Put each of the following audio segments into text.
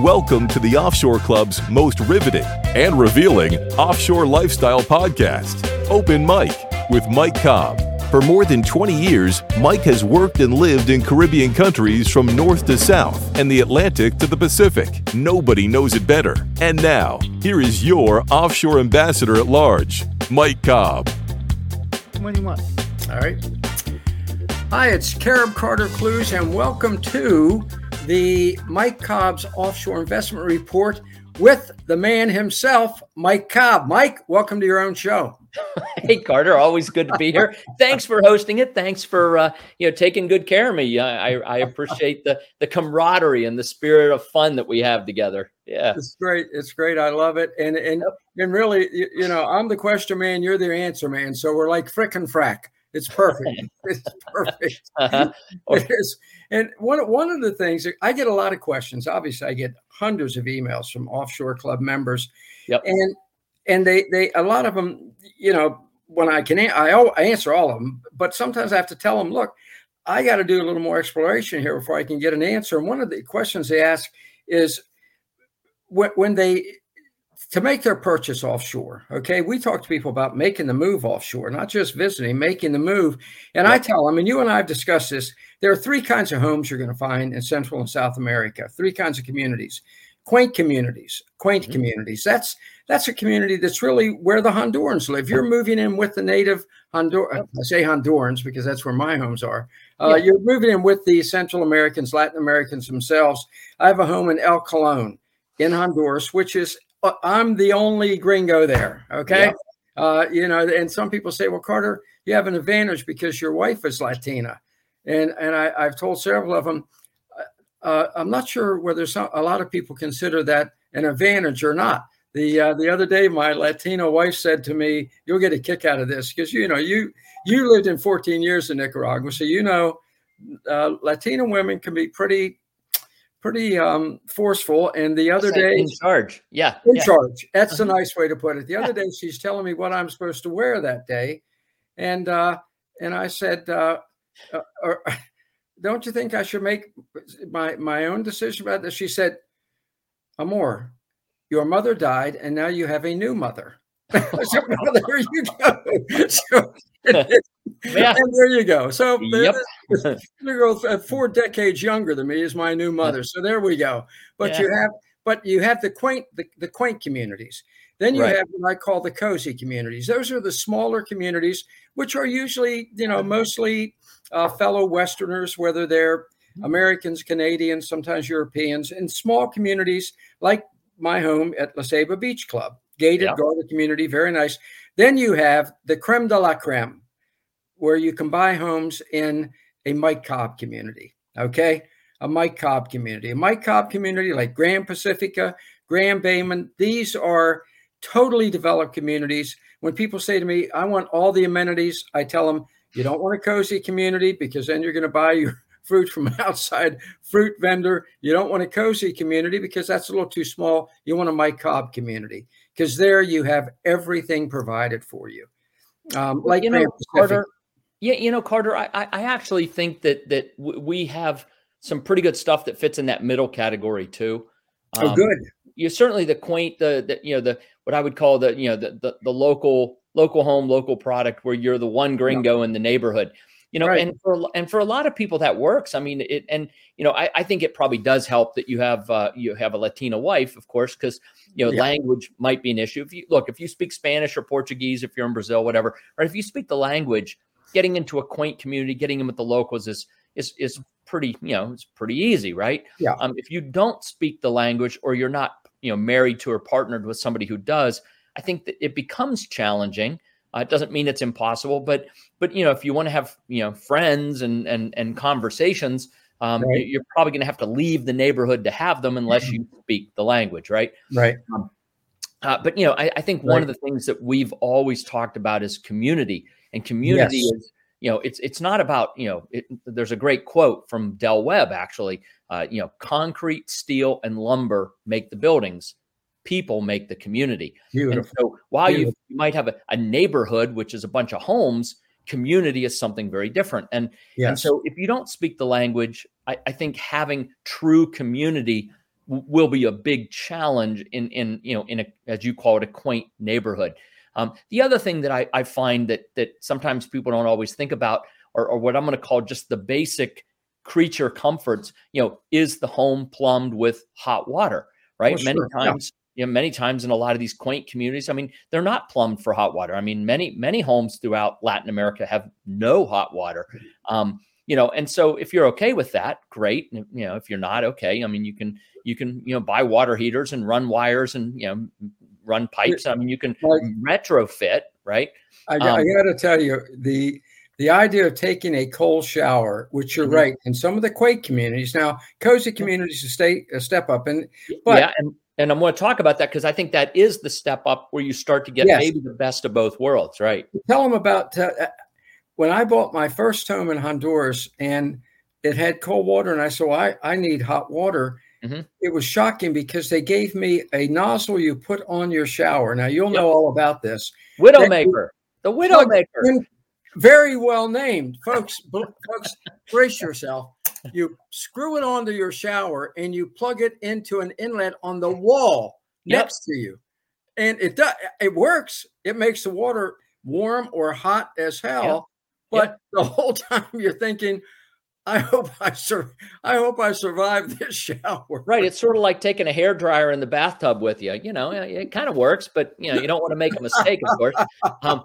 Welcome to the Offshore Club's most riveting and revealing offshore lifestyle podcast, Open Mike, with Mike Cobb. For more than 20 years, Mike has worked and lived in Caribbean countries from north to south and the Atlantic to the Pacific. Nobody knows it better. And now, here is your offshore ambassador at large, Mike Cobb. Do you want? All right. Hi, it's Carib Carter Clews, and welcome to the Mike Cobb's Offshore Investment Report with the man himself, Mike Cobb. Mike, welcome to your own show. hey Carter, always good to be here. Thanks for hosting it. Thanks for uh, you know taking good care of me. I, I appreciate the the camaraderie and the spirit of fun that we have together. Yeah, it's great. It's great. I love it. And and and really, you, you know, I'm the question man. You're the answer man. So we're like frick and frack. It's perfect. it's perfect. Uh-huh. It is. And one one of the things I get a lot of questions. Obviously, I get hundreds of emails from offshore club members. Yep. And and they they a lot of them, you know, when I can I, I answer all of them, but sometimes I have to tell them, look, I got to do a little more exploration here before I can get an answer. And one of the questions they ask is when, when they to make their purchase offshore. Okay. We talk to people about making the move offshore, not just visiting, making the move. And I tell them, and you and I have discussed this, there are three kinds of homes you're going to find in Central and South America, three kinds of communities. Quaint communities, quaint mm-hmm. communities. That's that's a community that's really where the Hondurans live. You're moving in with the native Hondur. I say Hondurans because that's where my homes are. Uh, yeah. You're moving in with the Central Americans, Latin Americans themselves. I have a home in El Colon in Honduras, which is uh, I'm the only gringo there. Okay. Yeah. Uh, you know, and some people say, well, Carter, you have an advantage because your wife is Latina. And, and I, have told several of them, uh, uh, I'm not sure whether some, a lot of people consider that an advantage or not. The uh, the other day, my Latino wife said to me, "You'll get a kick out of this because you know you you lived in 14 years in Nicaragua, so you know uh, Latino women can be pretty pretty um, forceful. And the other day, in charge, yeah, in yeah. charge. That's a uh-huh. nice way to put it. The other day, she's telling me what I'm supposed to wear that day, and uh, and I said, uh, uh, or, "Don't you think I should make my my own decision about this?" She said, "Amor, your mother died, and now you have a new mother." so, well, there you go. So, yeah. And there you go. So yep. the girl uh, four decades younger than me is my new mother. So there we go. But yeah. you have but you have the quaint the, the quaint communities. Then you right. have what I call the cozy communities. Those are the smaller communities, which are usually, you know, mostly uh, fellow Westerners, whether they're mm-hmm. Americans, Canadians, sometimes Europeans, in small communities like my home at La Ceiba Beach Club, gated, guarded community, very nice. Then you have the creme de la creme, where you can buy homes in a Mike Cobb community. Okay. A Mike Cobb community. A Mike Cobb community like Grand Pacifica, Grand Baymen, these are totally developed communities. When people say to me, I want all the amenities, I tell them, you don't want a cozy community because then you're going to buy your fruit from an outside fruit vendor. You don't want a cozy community because that's a little too small. You want a Mike Cobb community because there you have everything provided for you. Um, like you know, Carter, yeah, you know, Carter, I, I actually think that that we have some pretty good stuff that fits in that middle category too. Oh, um, oh, good. You certainly the quaint, the, the you know the what I would call the you know the the, the local local home, local product, where you're the one gringo yeah. in the neighborhood. You know, right. and for and for a lot of people that works. I mean, it and you know, I, I think it probably does help that you have uh, you have a Latina wife, of course, because you know yeah. language might be an issue. If you look, if you speak Spanish or Portuguese, if you're in Brazil, whatever, or if you speak the language, getting into a quaint community, getting in with the locals is is is pretty, you know, it's pretty easy, right? Yeah. Um, if you don't speak the language or you're not, you know, married to or partnered with somebody who does, I think that it becomes challenging. Uh, it doesn't mean it's impossible, but but you know, if you want to have you know friends and and and conversations, um, right. you're probably going to have to leave the neighborhood to have them unless you speak the language, right? Right. Um, uh, but you know, I, I think right. one of the things that we've always talked about is community. And community yes. is, you know, it's it's not about, you know, it, there's a great quote from Del Webb actually. Uh, you know, concrete, steel, and lumber make the buildings. People make the community. Beautiful. And so while you, you might have a, a neighborhood, which is a bunch of homes, community is something very different. And, yes. and so if you don't speak the language, I, I, think having true community will be a big challenge in in you know in a as you call it a quaint neighborhood. Um, the other thing that I, I find that that sometimes people don't always think about, or, or what I'm going to call just the basic creature comforts, you know, is the home plumbed with hot water, right? Oh, many sure. times, yeah. you know, many times in a lot of these quaint communities, I mean, they're not plumbed for hot water. I mean, many many homes throughout Latin America have no hot water. Um, you know, and so if you're okay with that, great. You know, if you're not okay, I mean, you can you can you know buy water heaters and run wires and you know run pipes. I mean, you can like, retrofit, right? I, um, I got to tell you the the idea of taking a cold shower, which you're mm-hmm. right, in some of the quake communities now, cozy communities stay a step up, and but yeah, and, and I'm going to talk about that because I think that is the step up where you start to get yes. maybe the best of both worlds, right? Tell them about uh, when I bought my first home in Honduras, and it had cold water, and I said, well, I I need hot water, Mm-hmm. It was shocking because they gave me a nozzle you put on your shower. Now you'll yep. know all about this. Widowmaker, the Widowmaker. Very well named, folks. folks, brace yourself. You screw it onto your shower and you plug it into an inlet on the wall yep. next to you, and it does. It works. It makes the water warm or hot as hell. Yep. But the whole time you're thinking, I hope I sur- I hope I survive this shower. Right. It's sort of like taking a hair dryer in the bathtub with you. You know, it kind of works, but you know, you don't want to make a mistake, of course. Um,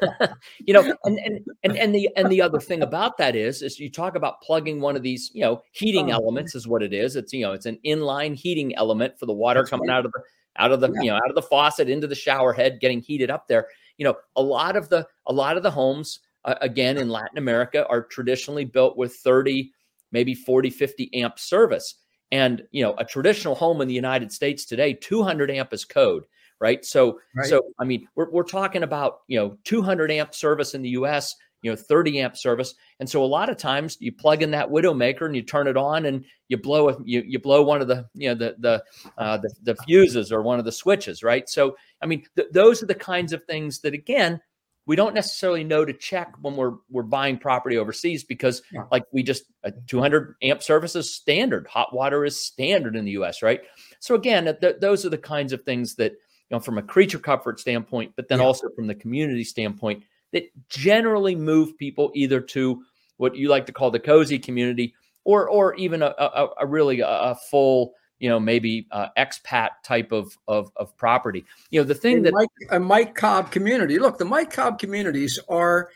you know, and, and and and the and the other thing about that is, is you talk about plugging one of these, you know, heating oh, elements is what it is. It's you know, it's an inline heating element for the water coming right. out of the out of the yeah. you know out of the faucet into the shower head, getting heated up there. You know, a lot of the a lot of the homes uh, again in Latin America are traditionally built with 30, maybe 40, 50 amp service. And you know, a traditional home in the United States today, 200 amp is code, right? So, right. so I mean, we're we're talking about you know 200 amp service in the U.S., you know 30 amp service, and so a lot of times you plug in that Widowmaker and you turn it on and you blow a, you you blow one of the you know the the uh, the, the fuses or one of the switches, right? So, I mean, th- those are the kinds of things that again we don't necessarily know to check when we're we're buying property overseas because yeah. like we just uh, a 200 amp service is standard hot water is standard in the us right so again th- those are the kinds of things that you know from a creature comfort standpoint but then yeah. also from the community standpoint that generally move people either to what you like to call the cozy community or or even a, a, a really a, a full you know maybe uh, expat type of, of of property. You know the thing that Mike, a mike cobb community. Look the mike cobb communities are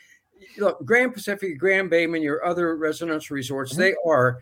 look grand pacific grand baymen your other residential resorts mm-hmm. they are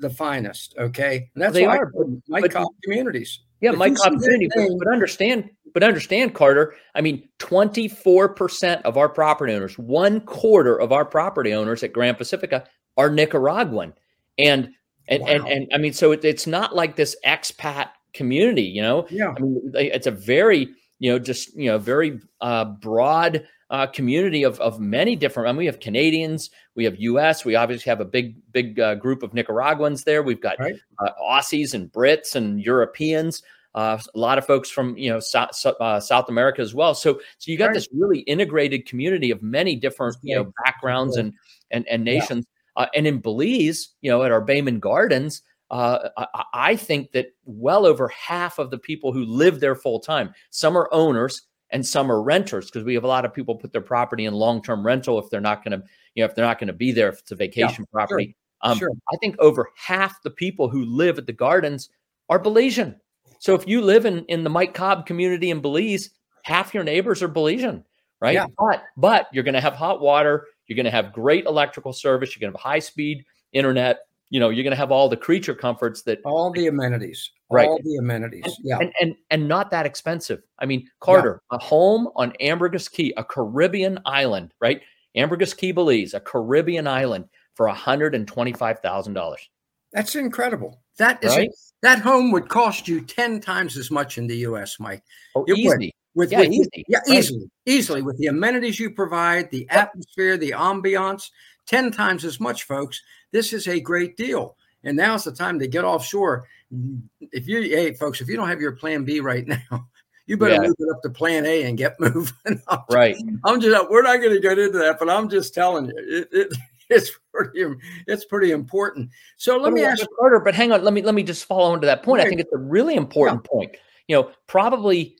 the finest okay? And that's they are mike but, cobb communities. Yeah if mike cobb community but, but understand but understand carter i mean 24% of our property owners one quarter of our property owners at grand pacifica are nicaraguan. And and, wow. and, and I mean, so it, it's not like this expat community, you know? Yeah. I mean, it's a very, you know, just, you know, very uh, broad uh, community of, of many different, I mean, we have Canadians, we have US, we obviously have a big, big uh, group of Nicaraguans there. We've got right. uh, Aussies and Brits and Europeans. Uh, a lot of folks from you know South, uh, South America as well. So so you got right. this really integrated community of many different you know backgrounds and and and nations. Uh, and in Belize, you know, at our Baymen Gardens, uh, I, I, think that well over half of the people who live there full time, some are owners and some are renters because we have a lot of people put their property in long term rental if they're not going to, you know, if they're not going to be there if it's a vacation yeah, property. Sure, um, sure. I think over half the people who live at the gardens are Belizean. So if you live in in the Mike Cobb community in Belize, half your neighbors are Belizean, right? Yeah. But but you're going to have hot water you're going to have great electrical service. You're going to have high speed internet. You know, you're going to have all the creature comforts that all the amenities, right? All the amenities, and, yeah, and, and and not that expensive. I mean, Carter, yeah. a home on Ambergris Caye, a Caribbean island, right? Ambergris Caye, Belize, a Caribbean island for hundred and twenty-five thousand dollars. That's incredible. That is right? that home would cost you ten times as much in the U.S., Mike. Oh, it easy. Would with, yeah, with easy. yeah, right. easily, easily with the amenities you provide, the atmosphere, the ambiance, 10 times as much, folks. This is a great deal. And now's the time to get offshore. If you, hey, folks, if you don't have your plan B right now, you better yeah. move it up to plan A and get moving. right. I'm just, we're not going to get into that, but I'm just telling you, it, it it's pretty it's pretty important. So let but me ask Carter, but hang on, let me let me just follow on to that point. I think it's a really important yeah. point. You know, probably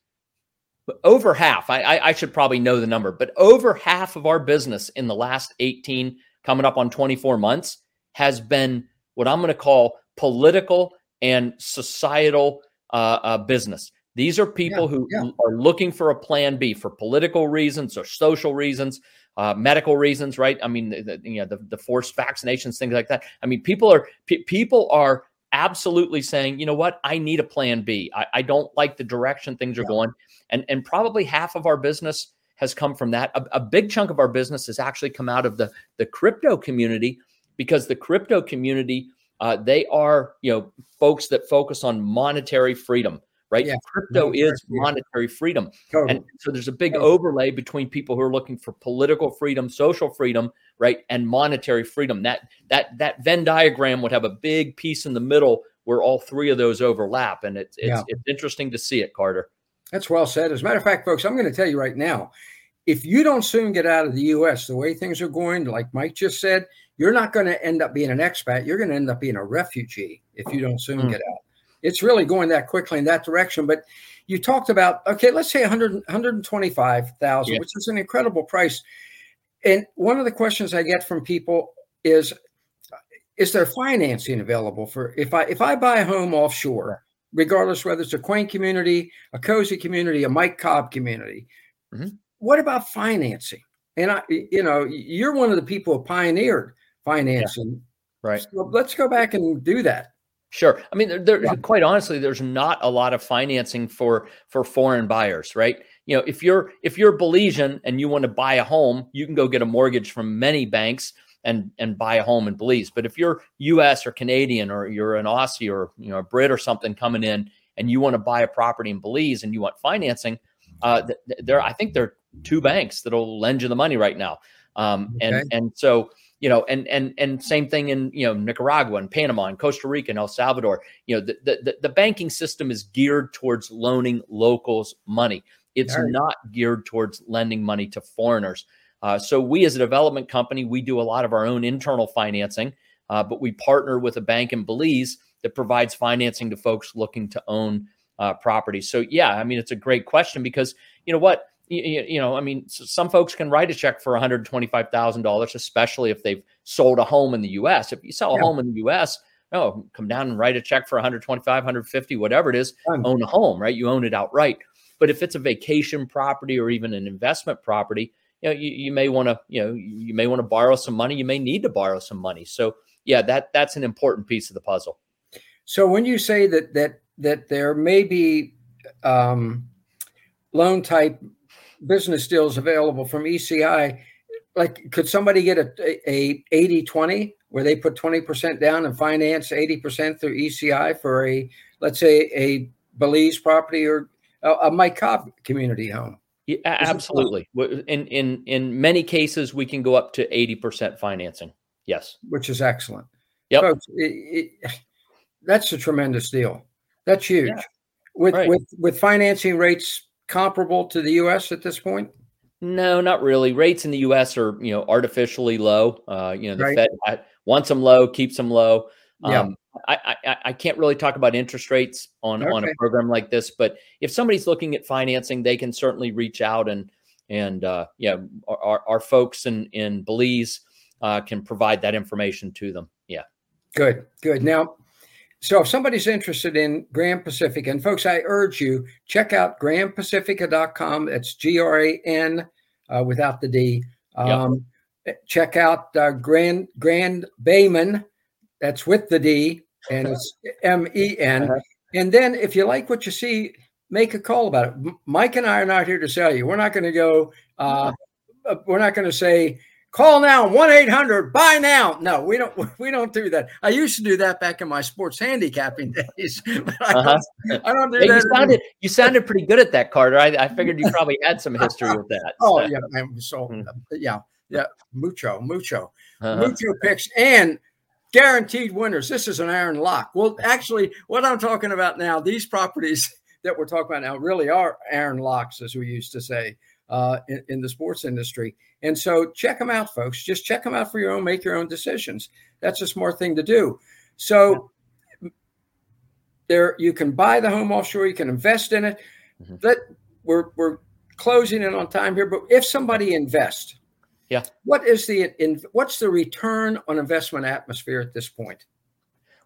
over half. I, I, I should probably know the number, but over half of our business in the last 18, coming up on 24 months, has been what I'm going to call political and societal uh, uh, business. These are people yeah, who yeah. are looking for a plan B for political reasons or social reasons, uh, medical reasons, right? I mean, the, you know, the, the, forced vaccinations, things like that. I mean, people are p- people are absolutely saying, you know what, I need a plan B. I, I don't like the direction things are yeah. going, and and probably half of our business has come from that. A, a big chunk of our business has actually come out of the the crypto community because the crypto community uh, they are you know folks that focus on monetary freedom right? Yeah. Crypto is monetary freedom. Totally. And so there's a big totally. overlay between people who are looking for political freedom, social freedom, right? And monetary freedom. That that that Venn diagram would have a big piece in the middle where all three of those overlap. And it's it's, yeah. it's interesting to see it, Carter. That's well said. As a matter of fact, folks, I'm going to tell you right now, if you don't soon get out of the US the way things are going, like Mike just said, you're not going to end up being an expat. You're going to end up being a refugee if you don't soon mm. get out it's really going that quickly in that direction. But you talked about okay, let's say 100, 125,000, yeah. which is an incredible price. And one of the questions I get from people is is there financing available for if I if I buy a home offshore, regardless whether it's a quaint community, a cozy community, a Mike Cobb community? Mm-hmm. What about financing? And I, you know, you're one of the people who pioneered financing. Yeah. Right. So let's go back and do that. Sure. I mean, there, there yeah. quite honestly, there's not a lot of financing for for foreign buyers, right? You know, if you're if you're Belizean and you want to buy a home, you can go get a mortgage from many banks and and buy a home in Belize. But if you're U.S. or Canadian or you're an Aussie or you know a Brit or something coming in and you want to buy a property in Belize and you want financing, uh, there I think there are two banks that'll lend you the money right now. Um, okay. and and so you know, and and and same thing in you know Nicaragua and Panama and Costa Rica and El Salvador. You know, the the, the banking system is geared towards loaning locals money. It's right. not geared towards lending money to foreigners. Uh, so we, as a development company, we do a lot of our own internal financing, uh, but we partner with a bank in Belize that provides financing to folks looking to own uh, properties. So yeah, I mean, it's a great question because you know what you, you know, I mean, some folks can write a check for $125,000, especially if they've sold a home in the U.S. If you sell a yeah. home in the U.S., no, come down and write a check for 125, 150, whatever it is, own a home, right? You own it outright. But if it's a vacation property or even an investment property, you know, you, you may want to, you know, you may want to borrow some money. You may need to borrow some money. So yeah, that that's an important piece of the puzzle. So when you say that that that there may be um, loan type business deals available from ECI, like could somebody get a, a 80 20 where they put 20% down and finance 80% through ECI for a, let's say, a Belize property or a, a Mike Cobb community home? Yeah, absolutely. In in in many cases, we can go up to eighty percent financing. Yes, which is excellent. Yep, Folks, it, it, that's a tremendous deal. That's huge. Yeah. With right. with with financing rates comparable to the U.S. at this point? No, not really. Rates in the U.S. are you know artificially low. Uh, you know the right. Fed wants them low, keeps them low. Yeah. Um, I, I, I can't really talk about interest rates on okay. on a program like this, but if somebody's looking at financing, they can certainly reach out and and uh, yeah, our, our folks in in Belize uh, can provide that information to them. Yeah. Good, good. Now, so if somebody's interested in Grand Pacifica, and folks, I urge you, check out granpacifica.com. That's G-R-A-N uh, without the D. Um, yep. Check out uh, Grand Grand Baymen. That's with the D, and it's M-E-N. Uh-huh. And then if you like what you see, make a call about it. Mike and I are not here to sell you. We're not going to go. Uh, uh we're not going to say Call now, 1-800, buy now. No, we don't we don't do that. I used to do that back in my sports handicapping days. I, uh-huh. don't, I don't do that. You sounded, you sounded pretty good at that, Carter. I, I figured you probably had some history with that. oh, yeah. So, mm-hmm. yeah, yeah, mucho, mucho. Uh-huh. Mucho picks and guaranteed winners. This is an iron lock. Well, actually, what I'm talking about now, these properties that we're talking about now really are iron locks, as we used to say. Uh, in, in, the sports industry. And so check them out, folks. Just check them out for your own, make your own decisions. That's a smart thing to do. So there, you can buy the home offshore, you can invest in it. Mm-hmm. That we're we're closing in on time here, but if somebody invests, yeah, what is the in, what's the return on investment atmosphere at this point?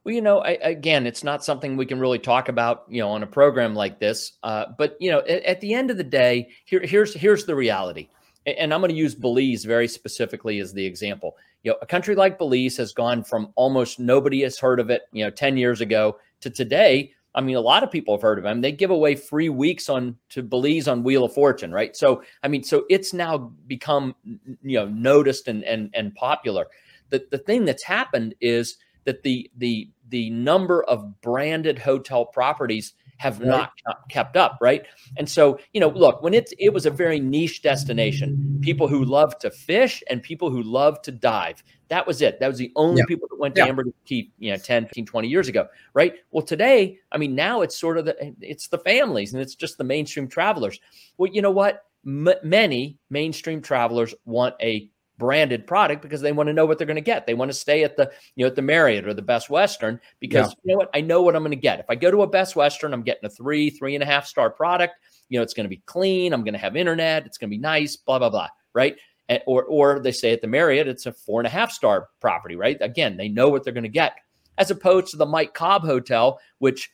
Well, you know, I, again, it's not something we can really talk about, you know, on a program like this. Uh, but you know, at, at, the end of the day, here, here's here's the reality, and I'm going to use Belize very specifically as the example. You know, a country like Belize has gone from almost nobody has heard of it, you know, 10 years ago to today. I mean, a lot of people have heard of them. They give away free weeks on to Belize on Wheel of Fortune, right? So, I mean, so it's now become, you know, noticed and and and popular. The the thing that's happened is that the the the number of branded hotel properties have right. not kept up, right? And so, you know, look, when it's it was a very niche destination, people who love to fish and people who love to dive. That was it. That was the only yeah. people that went to yeah. Amber Keep, you know, 10, 15, 20 years ago, right? Well, today, I mean, now it's sort of the it's the families and it's just the mainstream travelers. Well, you know what? M- many mainstream travelers want a branded product because they want to know what they're going to get. They want to stay at the, you know, at the Marriott or the Best Western because yeah. you know what? I know what I'm going to get. If I go to a Best Western, I'm getting a three, three and a half star product. You know, it's going to be clean. I'm going to have internet. It's going to be nice, blah, blah, blah. Right. And, or, or they say at the Marriott, it's a four and a half star property, right? Again, they know what they're going to get as opposed to the Mike Cobb Hotel, which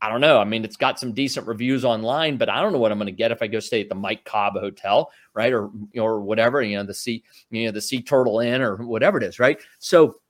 I don't know. I mean, it's got some decent reviews online, but I don't know what I'm going to get if I go stay at the Mike Cobb Hotel, right, or or whatever, you know, the sea, you know, the Sea Turtle Inn or whatever it is, right? So,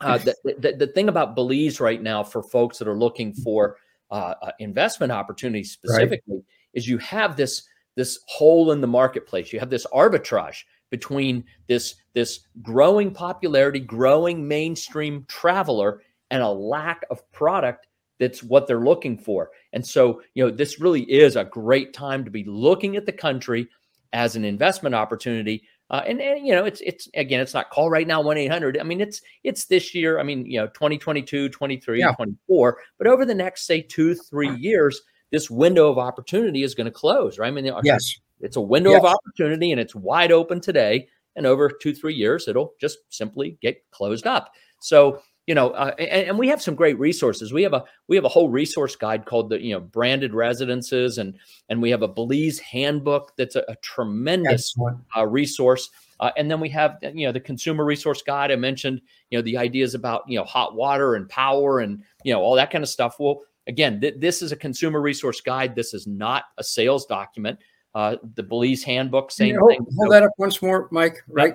uh, the, the, the thing about Belize right now for folks that are looking for uh, uh, investment opportunities specifically right. is you have this this hole in the marketplace. You have this arbitrage between this this growing popularity, growing mainstream traveler, and a lack of product that's what they're looking for. And so, you know, this really is a great time to be looking at the country as an investment opportunity. Uh, and, and, you know, it's it's again, it's not call right now 1-800. I mean, it's it's this year, I mean, you know, 2022, 23, yeah. 24, but over the next say 2, 3 years, this window of opportunity is going to close, right? I mean, yes. It's a window yes. of opportunity and it's wide open today and over 2 3 years it'll just simply get closed up. So, you know, uh, and, and, we have some great resources. We have a we have a whole resource guide called the you know branded residences, and and we have a Belize handbook that's a, a tremendous uh, resource. Uh, and then we have you know the consumer resource guide. I mentioned you know the ideas about you know hot water and power and you know all that kind of stuff. Well, again, th- this is a consumer resource guide. This is not a sales document. Uh, the Belize handbook, same hold, thing. Hold that up once more, Mike. Right.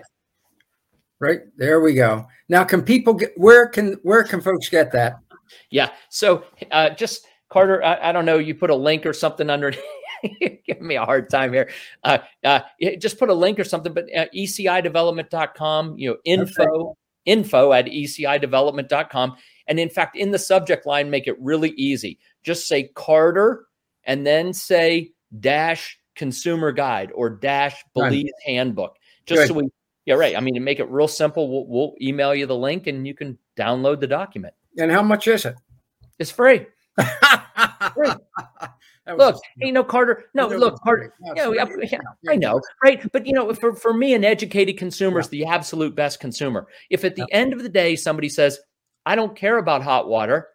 Right there we go. Now, can people get where can where can folks get that? Yeah. So uh, just Carter, I, I, don't know. You put a link or something under. Give me a hard time here. Uh, uh, just put a link or something, but uh, ecidevelopment.com, you know, info, info at ecidevelopment.com. And in fact, in the subject line, make it really easy. Just say Carter and then say dash consumer guide or dash Belize right. handbook, just Good. so we yeah, right. I mean, to make it real simple, we'll, we'll email you the link and you can download the document. And how much is it? It's free. free. look, you know, Carter. No, look, Carter. You know, yeah, I know, right? But you know, for for me, an educated consumer is the absolute best consumer. If at the end of the day somebody says, "I don't care about hot water,"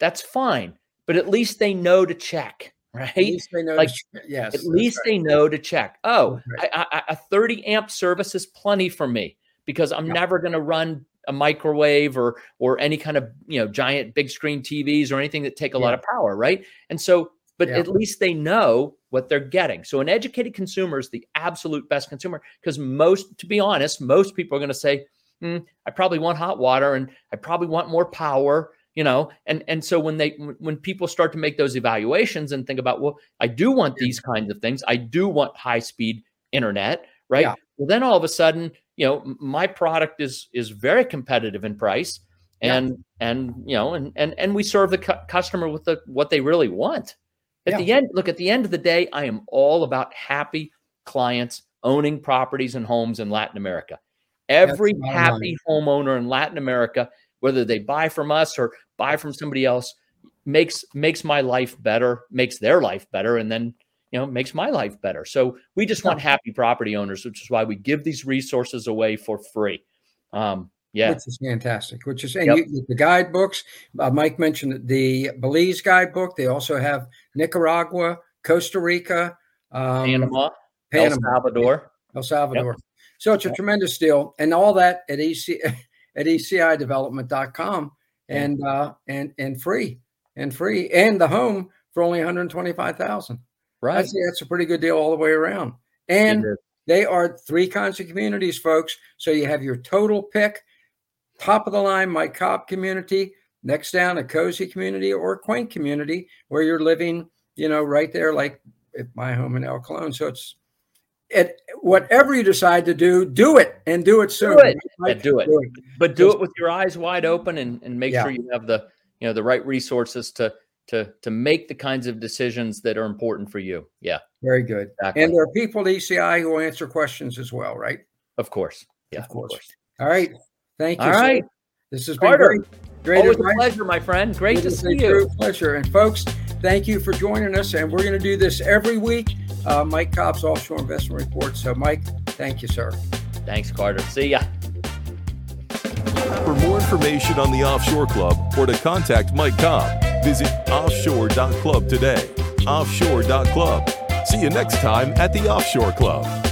that's fine. But at least they know to check right? At least they know like, yes, at least right. they know to check. Oh, right. I, I, a 30 amp service is plenty for me because I'm yeah. never going to run a microwave or or any kind of you know giant big screen TVs or anything that take a yeah. lot of power, right? And so, but yeah. at least they know what they're getting. So an educated consumer is the absolute best consumer because most, to be honest, most people are going to say, mm, I probably want hot water and I probably want more power you know and and so when they when people start to make those evaluations and think about well i do want these kinds of things i do want high speed internet right yeah. well then all of a sudden you know my product is is very competitive in price and yeah. and you know and and and we serve the cu- customer with the what they really want at yeah. the end look at the end of the day i am all about happy clients owning properties and homes in latin america every happy homeowner in latin america whether they buy from us or buy from somebody else makes makes my life better makes their life better and then you know makes my life better. So we just want happy property owners, which is why we give these resources away for free. Um, yeah, which is fantastic. Which is and yep. you, the guidebooks. Uh, Mike mentioned the Belize guidebook. They also have Nicaragua, Costa Rica, um, Panama, Panama, El Salvador, El Salvador. Yep. So it's a yep. tremendous deal, and all that at EC at ecidevelopment.com and uh, and and free and free and the home for only 125,000. Right. That's, that's a pretty good deal all the way around. And they are three kinds of communities, folks. So you have your total pick, top of the line, Mike Cobb community, next down a cozy community or a quaint community where you're living, you know, right there, like at my home in El Colon. So it's it whatever you decide to do, do it and do it soon. Do it. Yeah, do, it. do it. But do it with your eyes wide open and, and make yeah. sure you have the you know the right resources to to to make the kinds of decisions that are important for you. Yeah. Very good. Exactly. And there are people at ECI who answer questions as well, right? Of course. Yeah. Of course. Of course. All right. Thank you. All right. This has Carter, been great. Great Always advice. a pleasure, my friend. Great it to see you. Pleasure. And folks, thank you for joining us. And we're going to do this every week. Uh, Mike Cobb's Offshore Investment Report. So, Mike, thank you, sir. Thanks, Carter. See ya. For more information on the Offshore Club or to contact Mike Cobb, visit offshore.club today. Offshore.club. See you next time at the Offshore Club.